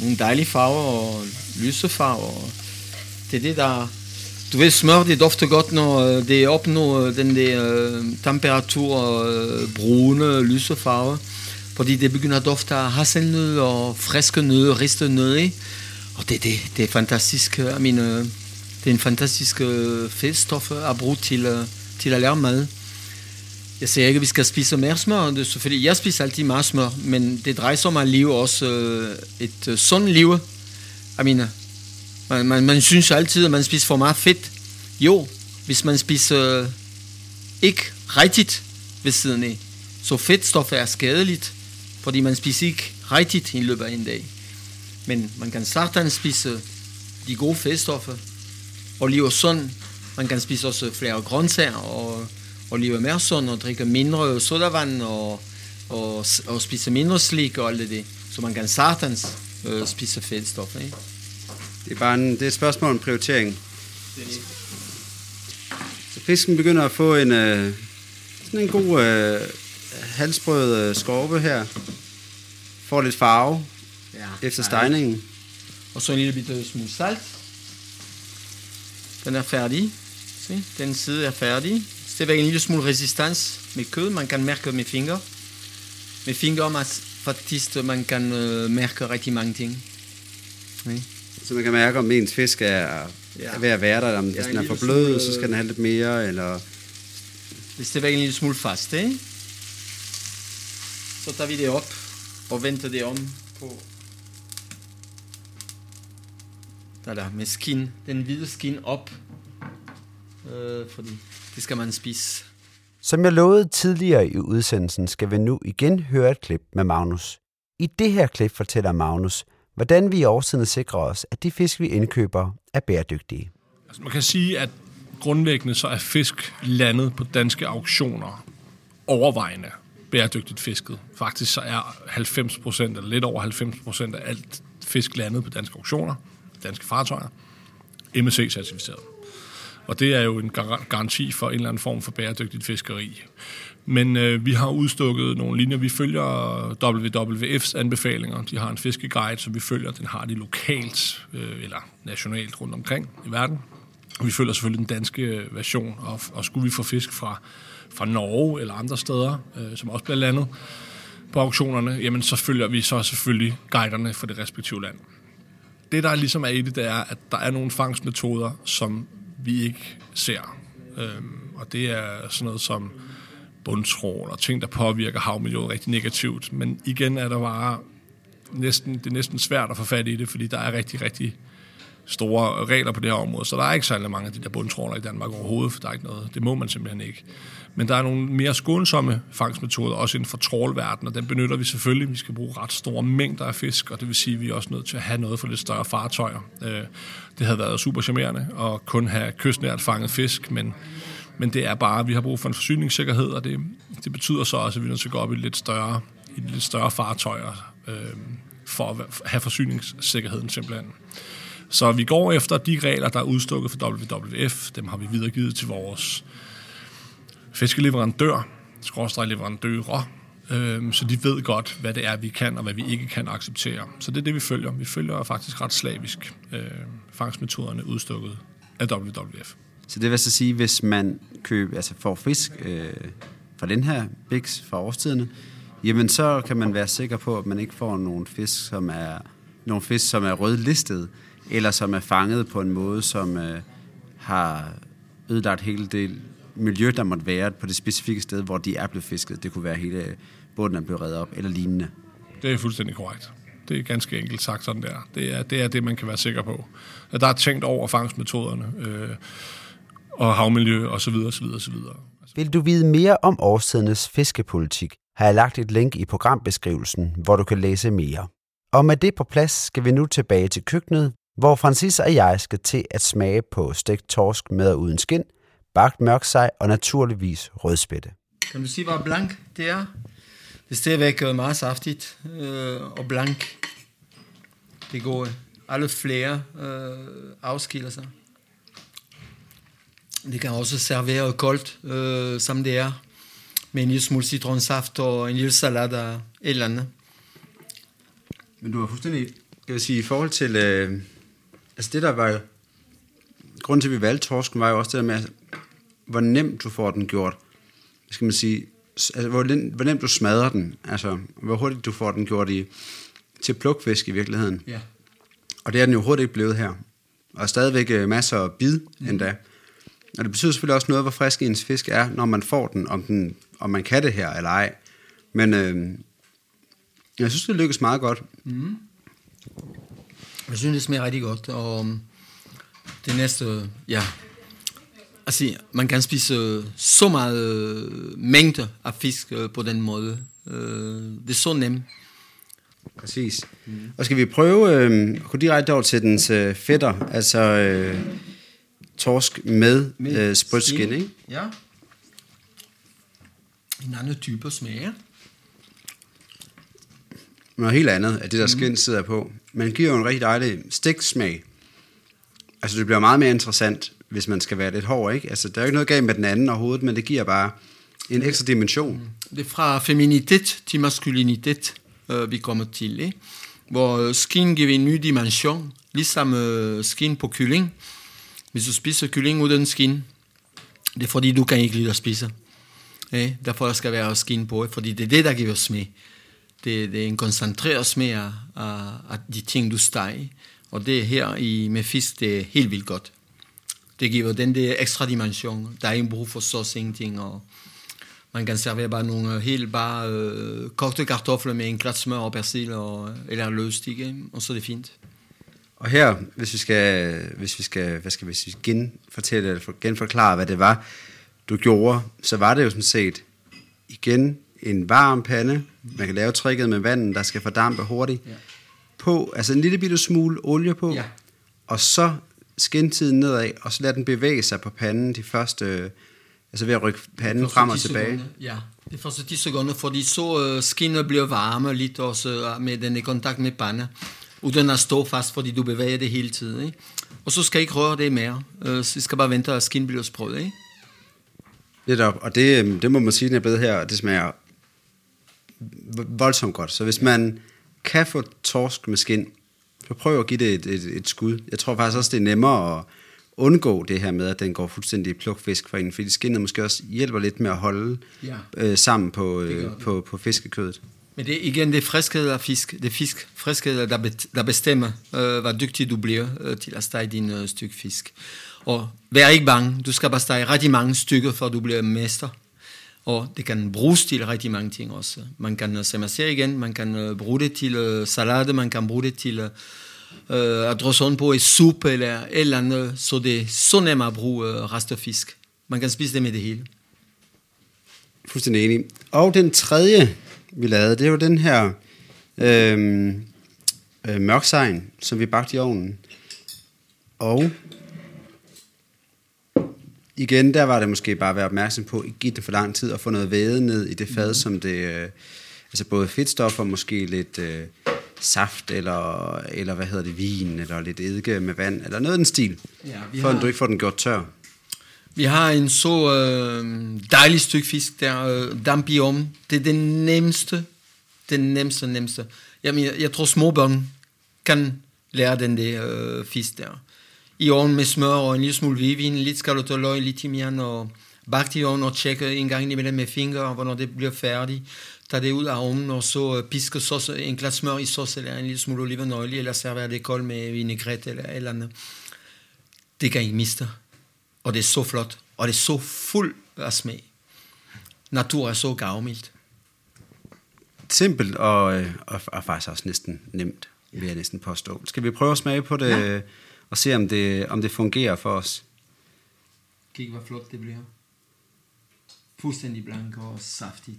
Nogle dejlige farver og lyse farver. Og det er det, der... Du ved, smør, det dufter godt, når øh, det opnår den der uh, temperatur, uh, brune, lyse farver. Fordi det begynder at dufte af hasselnød og friske nød, ristet nød. Og det, det, det er fantastisk. øh, Jeg mener, øh, det er en fantastisk øh, fedtstof at bruge til, øh, til at lave mad. Jeg siger ikke, at vi skal spise mere smør. Det er selvfølgelig, jeg spiser altid meget smør, men det drejer sig om at leve også øh, et øh, sundt liv. Jeg mener, man, man, man synes altid, at man spiser for meget fedt. Jo, hvis man spiser øh, ikke rigtigt ved siden af, så fedtstoffer er skadeligt, fordi man spiser ikke rigtigt i løbet af en dag. Men man kan sagtens spise de gode fedtstoffer, og leve sund. Man kan spise også flere grøntsager, og, og leve mere sund, og drikke mindre sodavand, og, og, og spise mindre slik og alt det. Så man kan sagtens øh, spise fedtstoffer. Ikke? Det er bare en, det er et spørgsmål om prioritering. Så fisken begynder at få en, øh, sådan en god øh, halsbrød øh, skorpe her. Får lidt farve Ja. efter stegningen. Og så en lille bitte smule salt. Den er færdig. Se, den side er færdig. Stadigvæk en lille smule resistans med kød. Man kan mærke med fingre. Med fingre, man, faktisk, man kan øh, mærke rigtig mange ting. Okay. Så man kan mærke, om ens fisk er, Ja. er ved at være der. Om Ja, den er for blød, smule, så skal den have lidt mere. Eller Det er stadigvæk en lille smule fast, ikke? Så tager vi det op og venter det om på... Der der, med skin, den hvide skin op. Øh, fordi det skal man spise. Som jeg lovede tidligere i udsendelsen, skal vi nu igen høre et klip med Magnus. I det her klip fortæller Magnus, hvordan vi i årsiderne sikrer os, at de fisk, vi indkøber, er bæredygtige. Altså, man kan sige, at grundlæggende så er fisk landet på danske auktioner overvejende bæredygtigt fisket. Faktisk så er 90 procent, eller lidt over 90 procent af alt fisk landet på danske auktioner, danske fartøjer, MSC-certificeret. Og det er jo en gar- garanti for en eller anden form for bæredygtigt fiskeri. Men øh, vi har udstukket nogle linjer. Vi følger WWF's anbefalinger. De har en fiskeguide, som vi følger. Den har de lokalt øh, eller nationalt rundt omkring i verden. Og vi følger selvfølgelig den danske version. Og, og skulle vi få fisk fra, fra Norge eller andre steder, øh, som også bliver landet på auktionerne, jamen så følger vi så selvfølgelig guiderne for det respektive land det, der ligesom er i det, det er, at der er nogle fangstmetoder, som vi ikke ser. Øhm, og det er sådan noget som bundtrål og ting, der påvirker havmiljøet rigtig negativt. Men igen er der bare næsten, det er næsten svært at få fat i det, fordi der er rigtig, rigtig store regler på det her område, så der er ikke særlig mange af de der bundtråler i Danmark overhovedet, for der er ikke noget. Det må man simpelthen ikke. Men der er nogle mere skånsomme fangstmetoder, også inden for trålverdenen, og den benytter vi selvfølgelig. Vi skal bruge ret store mængder af fisk, og det vil sige, at vi er også nødt til at have noget for lidt større fartøjer. Øh, det havde været super charmerende at kun have kystnært fanget fisk, men, men det er bare, at vi har brug for en forsyningssikkerhed, og det, det betyder så også, at vi er nødt til at gå op i lidt større, i lidt større fartøjer, øh, for at have forsyningssikkerheden simpelthen. Så vi går efter de regler, der er udstukket for WWF. Dem har vi videregivet til vores fiskeleverandør, skråstrej leverandører, øh, så de ved godt, hvad det er, vi kan og hvad vi ikke kan acceptere. Så det er det, vi følger. Vi følger faktisk ret slavisk øh, fangstmetoderne udstukket af WWF. Så det vil så sige, hvis man køber, altså får fisk øh, fra den her biks fra årstiderne, jamen så kan man være sikker på, at man ikke får nogen fisk, som er, nogle fisk, som er rødlistet, eller som er fanget på en måde, som øh, har ødelagt hele det miljø, der måtte være på det specifikke sted, hvor de er blevet fisket. Det kunne være hele båden er blevet reddet op, eller lignende. Det er fuldstændig korrekt. Det er ganske enkelt sagt sådan der. Det er det, er det man kan være sikker på. At der er tænkt over fangstmetoderne, øh, og havmiljø osv. osv., osv. Vil du vide mere om årstidernes fiskepolitik, har jeg lagt et link i programbeskrivelsen, hvor du kan læse mere. Og med det på plads skal vi nu tilbage til køkkenet, hvor Francis og jeg skal til at smage på stegt torsk med og uden skin, bagt mørksej og naturligvis rødspætte. Kan du sige, hvor blank det er? Det er stadigvæk øh, meget saftigt øh, og blank. Det går alle flere øh, afskiller sig. Det kan også servere koldt, øh, som det er, med en lille smule citronsaft og en lille salade og et eller andet. Men du har fuldstændig, kan jeg sige, i forhold til, øh, altså det der var jo, grunden til, at vi valgte torsken, var jo også det der med, hvor nemt du får den gjort. Hvad skal man sige, altså, hvor, hvor nemt du smadrer den, altså hvor hurtigt du får den gjort i, til plukfisk i virkeligheden. Ja. Og det er den jo overhovedet ikke blevet her. Og stadigvæk øh, masser af bid mm. endda. Og det betyder selvfølgelig også noget, hvor frisk ens fisk er, når man får den, om, den, om man kan det her eller ej. Men øh, jeg synes, det lykkes meget godt. Mm. Jeg synes, det smager rigtig godt, og um, det næste, ja, altså, man kan spise så meget uh, mængde af fisk uh, på den måde. Det er så nemt. Præcis. Mm. Og skal vi prøve øh, at gå direkte over til dens øh, fætter, altså øh, torsk med, med øh, sprødt skin, ikke? Ja. En anden type smag. Noget helt andet af det, der skin sidder på. Man giver jo en rigtig dejlig stiksmag. Altså, det bliver meget mere interessant, hvis man skal være lidt hård, ikke? Altså, der er jo ikke noget galt med den anden overhovedet, men det giver bare en ekstra dimension. Mm. Det er fra feminitet til maskulinitet, øh, vi kommer til, ikke? Hvor skin giver en ny dimension, ligesom øh, skin på kylling. Hvis du spiser kylling uden skin, det er fordi, du kan ikke lide at spise. Ja, derfor der skal være skin på, fordi det er det, der giver smag. Det, det er en koncentreret smag af, af, af de ting, du steger. Og det her i, med fisk, det er helt vildt godt. Det giver den der ekstra dimension. Der er ikke brug for så ingenting, og man kan servere bare nogle helt bare øh, kogte kartofler med en klat smør og persille og, eller løstik, ikke? og så er det fint. Og her, hvis vi skal, hvis vi skal, hvad skal vi sige, genfortælle eller genforklare, hvad det var, du gjorde, så var det jo sådan set igen en varm pande. Man kan lave tricket med vandet, der skal fordampe hurtigt. Ja. På, altså en lille bitte smule olie på, Ja. og så skintiden nedad, og så lade den bevæge sig på panden de første, altså ved at rykke panden frem og 10 tilbage. Sekunder, ja, det første 10 sekunder, fordi så uh, skinnet bliver varme lidt også uh, med den i kontakt med panden, uden at stå fast, fordi du bevæger det hele tiden. Ikke? Og så skal jeg ikke røre det mere. Uh, så skal bare vente, at skin bliver sprød. Ikke? Lidt op, og det, det må man sige, den er blevet her, og det smager voldsomt godt. Så hvis man kan få torsk med skin, så prøv at give det et, et, et skud. Jeg tror faktisk også, det er nemmere at undgå det her med, at den går fuldstændig plukfisk for en, fordi skinnet måske også hjælper lidt med at holde Ja. øh, sammen på, øh, på, på fiskekødet. Men det er igen det friskhed af fisk. Det fisk, friskhed, der, bet, der bestemmer, uh, hvor dygtig du bliver uh, til at stege din uh, stykke fisk. Og vær ikke bange. Du skal bare stege rigtig mange stykker, for du bliver mester. Og det kan bruges til rigtig mange ting også. Man kan øh, uh, semassere igen, man kan øh, bruge det til øh, salade, man kan bruge det til øh, at drøse på i suppe eller et eller andet, så det er så nemt at bruge restefisk. Man kan spise det med det hele. Fuldstændig enig. Og den tredje, vi lavede, det er jo den her øhm, øh, øh, mørksegn, som vi bagte i ovnen. Og igen, der var det måske bare at være opmærksom på, ikke give det for lang tid og få noget væde ned i det fad, som det, øh, altså både fedtstoffer, måske lidt, øh, saft, eller, eller hvad hedder det, vin, eller lidt eddike med vand, eller noget i den stil, Ja, vi for har- at du ikke får den gjort tør. Vi har en så øh, dejlig stykke fisk der, øh, damp i ovnen. Det er den nemmeste, den nemmeste, nemmeste. Jamen, jeg, jeg tror småbørn kan lære den der øh, fisk der. I ovnen med smør og en lille smule hvidvin, lidt skalotoløg, lidt timian og bagt i ovnen og tjekke en gang imellem med fingre, hvornår det bliver færdigt. Tag det ud af ovnen og så piske sauce, en glas smør i sauce eller en lille smule olivenolie, eller servere det kold med vinaigrette eller et eller andet. Det kan I ikke miste. Og det er så flot. Og det er så fuld af smag. Natur er så gavmildt. Simpelt og, øh, og, og faktisk også næsten nemt, vil jeg næsten påstå. Skal vi prøve at smage på det, ja. Og se om det, om det fungerer for os? Kig, hvor flot det bliver. Fuldstændig blank og saftigt.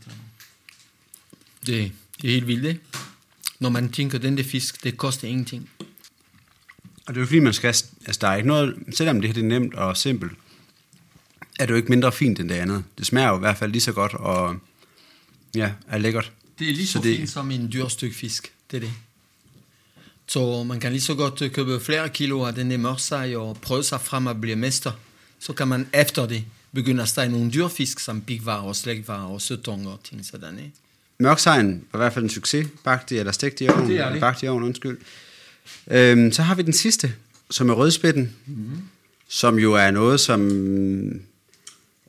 Det, det er helt vildt, ikke? Når man tænker, den der fisk, det koster ingenting. Og det er jo fordi, man skal, altså der er ikke noget, selvom det her det er nemt og simpelt, er det jo ikke mindre fint end det andet. Det smager jo i hvert fald lige så godt, og ja, er lækkert. Det er lige så, Så så det- fint som en dyr stykke fisk. Det er det. Så man kan lige så godt øh, købe flere kilo af den mørsej og prøve sig frem at blive mester. Så kan man efter det begynde at stege nogle dyrfisk som bigvarer og slægtvarer og søtung og ting sådan. Ikke? Mørksejren var i hvert fald en succes, bagt i, eller stegt i ovnen. Det er det. Bagt i ovnen, undskyld. Øhm, så har vi den sidste, som er rødspætten, mm. som jo er noget, som...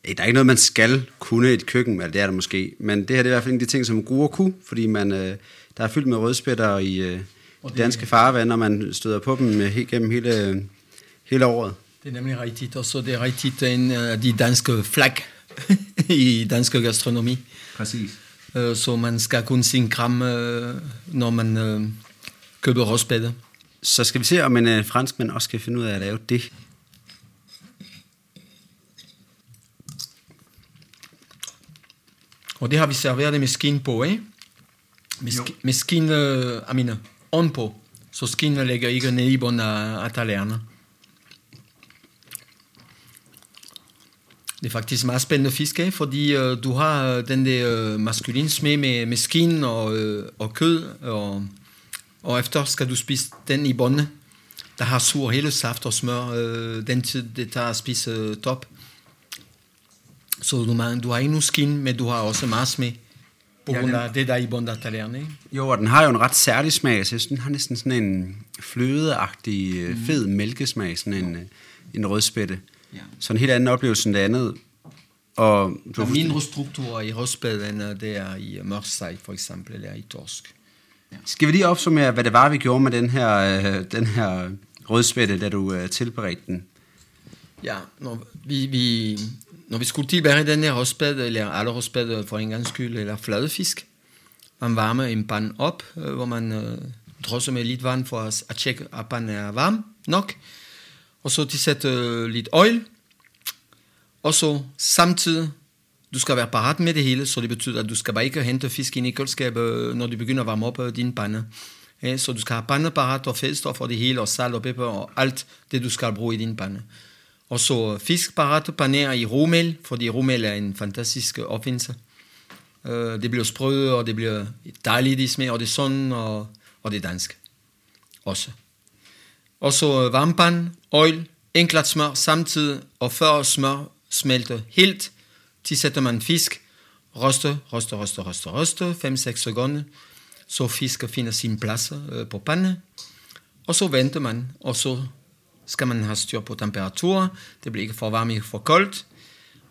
Der er ikke noget, man skal kunne i et køkken, eller det er der måske, men det her det er i hvert fald en af de ting, som gruer kunne, fordi man, øh, der er fyldt med rødspætter i øh, det- danske farvand, og man støder på dem øh, helt gennem hele, hele året. Det er nemlig rigtigt. Og så det er rigtigt en af de danske flag i dansk gastronomi. Præcis. Øh, Så man skal kun sin kram, øh, når man øh, køber rødspætte. Så skal vi se, om en øh, franskmand også kan finde ud af at lave det. Og det har vi serveret med skin på, ikke? Med, sk- med skin, øh, mean, ovenpå. Eh, eh, eh, Så skin ligger ikke nede i bunden af, af tallerkenet. Det er faktisk meget spændende fiske, fordi øh, du har den der øh, maskulin smag med, med skin og, øh, og kød, og, og efter skal du spise den i bunden. Der har sur hele saft og smør, øh, den tid det tager at spise øh, top. Så du, man, du har ikke nu skin, men du har også meget smag. På Ja, grund den- af det der er i bunden af tallerkenen, ikke? Jo, og den har jo en ret særlig smag, så jeg synes, den har næsten sådan en flødeagtig, mm. fed mælkesmag, sådan en, øh, en rødspætte. Ja. Så en helt anden oplevelse end det andet. Og du er har mindre strukturer i rødspæd, end øh, det er i mørsej, for eksempel, eller i torsk. Skal vi lige opsummere, hvad det var, vi gjorde med den her, øh, den her rødspætte, da du øh, tilberedte den? Ja, når vi, vi, når vi skulle tilberede den her rødspæd, eller alle rødspæd for en gang skyld, eller fladefisk, man varmer en pan op, øh, hvor man øh, drosser med lidt vand for at, at tjekke, at pan er varm nok. Og så tilsætte øh, lidt oil. Og så samtidig, du skal være parat med det hele, så det betyder, at du skal bare ikke hente fisk ind i køleskabet, øh, når du begynder at varme op øh, din pande. Ja, så du skal have pande parat og fedtstof og det hele, og salt og pepper og alt det, du skal bruge i din pande. Og så fisk parat panere i romel, fordi romel er en fantastisk opfindelse. Uh, øh, det bliver sprødt, og det bliver dejligt i smag, og det er sådan, og, og det er dansk også. Og så varmpan, oil, enklat smør samtidig, og før smør smelter helt, tilsætter man fisk, røste, røste, røste, røste, røste, 5-6 sekunder, så fisk finder sin plads øh, på panden, og så venter man, og så skal man have styr på temperatur, det bliver ikke for varmt, ikke for koldt,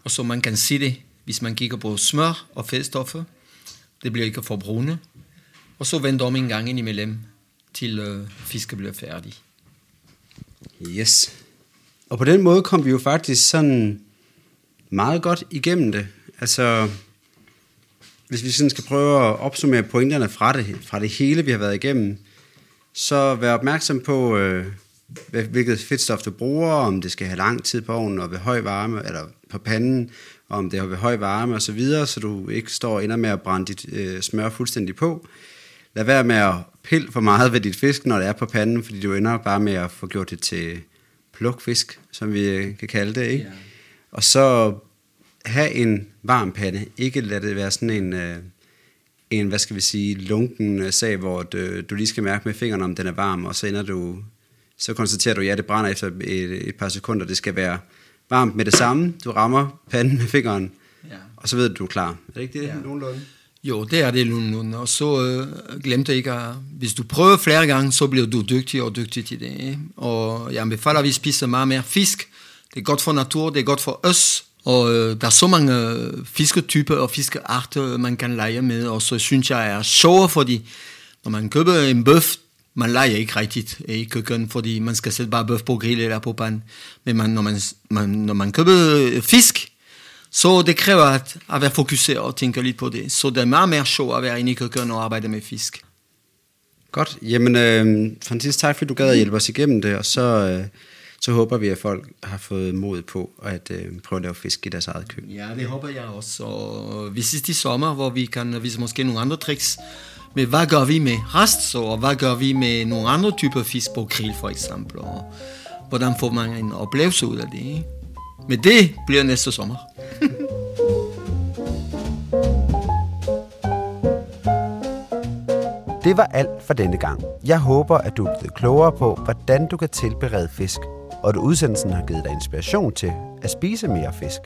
og så man kan se det, hvis man kigger på smør og fedtstoffer, det bliver ikke for brune, og så venter om en gang indimellem, til øh, fisken bliver færdig. Yes. Og på den måde kom vi jo faktisk sådan meget godt igennem det. Altså, hvis vi sådan skal prøve at opsummere pointerne fra det, fra det hele, vi har været igennem, så vær opmærksom på, øh, hvilket fedtstof du bruger, om det skal have lang tid på ovnen og ved høj varme, eller på panden, om det er ved høj varme og så videre, så du ikke står og ender med at brænde dit øh, smør fuldstændig på. Lad være med at pille for meget ved dit fisk, når det er på panden, fordi du ender bare med at få gjort det til plukfisk, som vi øh, kan kalde det. Ikke? Ja. Og så have en varm pande. Ikke lade det være sådan en, øh, en, hvad skal vi sige, lunken øh, sag, hvor du, du lige skal mærke med fingeren, om den er varm, og så ender du, så konstaterer du, ja, det brænder efter et, et par sekunder. Det skal være varmt med det samme. Du rammer panden med fingeren, Ja. og så ved du, du er klar. Er det ikke det, Ja. nogenlunde? Jo, det er det nogenlunde. Og så øh, glemte jeg ikke, at hvis du prøver flere gange, så bliver du dygtig og dygtig til det. ikke? Og jeg anbefaler, at vi spiser meget mere fisk. Det er godt for natur, det er godt for os. Og øh, der er så mange øh, fisketyper og fiskearter, man kan lege med. Og så synes jeg er sjovere, fordi når man køber en bøf, man leger ikke rigtigt i køkken, fordi man skal sætte bare bøf på grill eller på pan. Men man, når, man, man, når man køber fisk, så det kræver at, at være fokuseret og tænke lidt på det. Så det er meget mere sjovt at være inde i køkken og arbejde med fisk. Godt. Jamen, øh, Francis, tak fordi du gad at hjælpe os igennem det, og så, øh, så håber vi, at folk har fået mod på at øh, prøve at lave fisk i deres eget køkken. Ja, det håber jeg også. Og vi ses i sommer, hvor vi kan vise måske nogle andre tricks. Men hvad gør vi med rest, og hvad gør vi med nogle andre typer fisk på grill for eksempel, og hvordan får man en oplevelse ud af det. ikke? Men det bliver næste sommer. Det var alt for denne gang. Jeg håber, at du er blevet klogere på, hvordan du kan tilberede fisk, og at udsendelsen har givet dig inspiration til at spise mere fisk.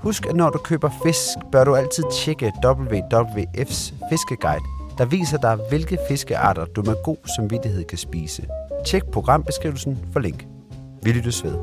Husk, at når du køber fisk, bør du altid tjekke WWF's fiskeguide, der viser dig, hvilke fiskearter du med god samvittighed kan spise. Tjek programbeskrivelsen for link. Vi lyttes ved.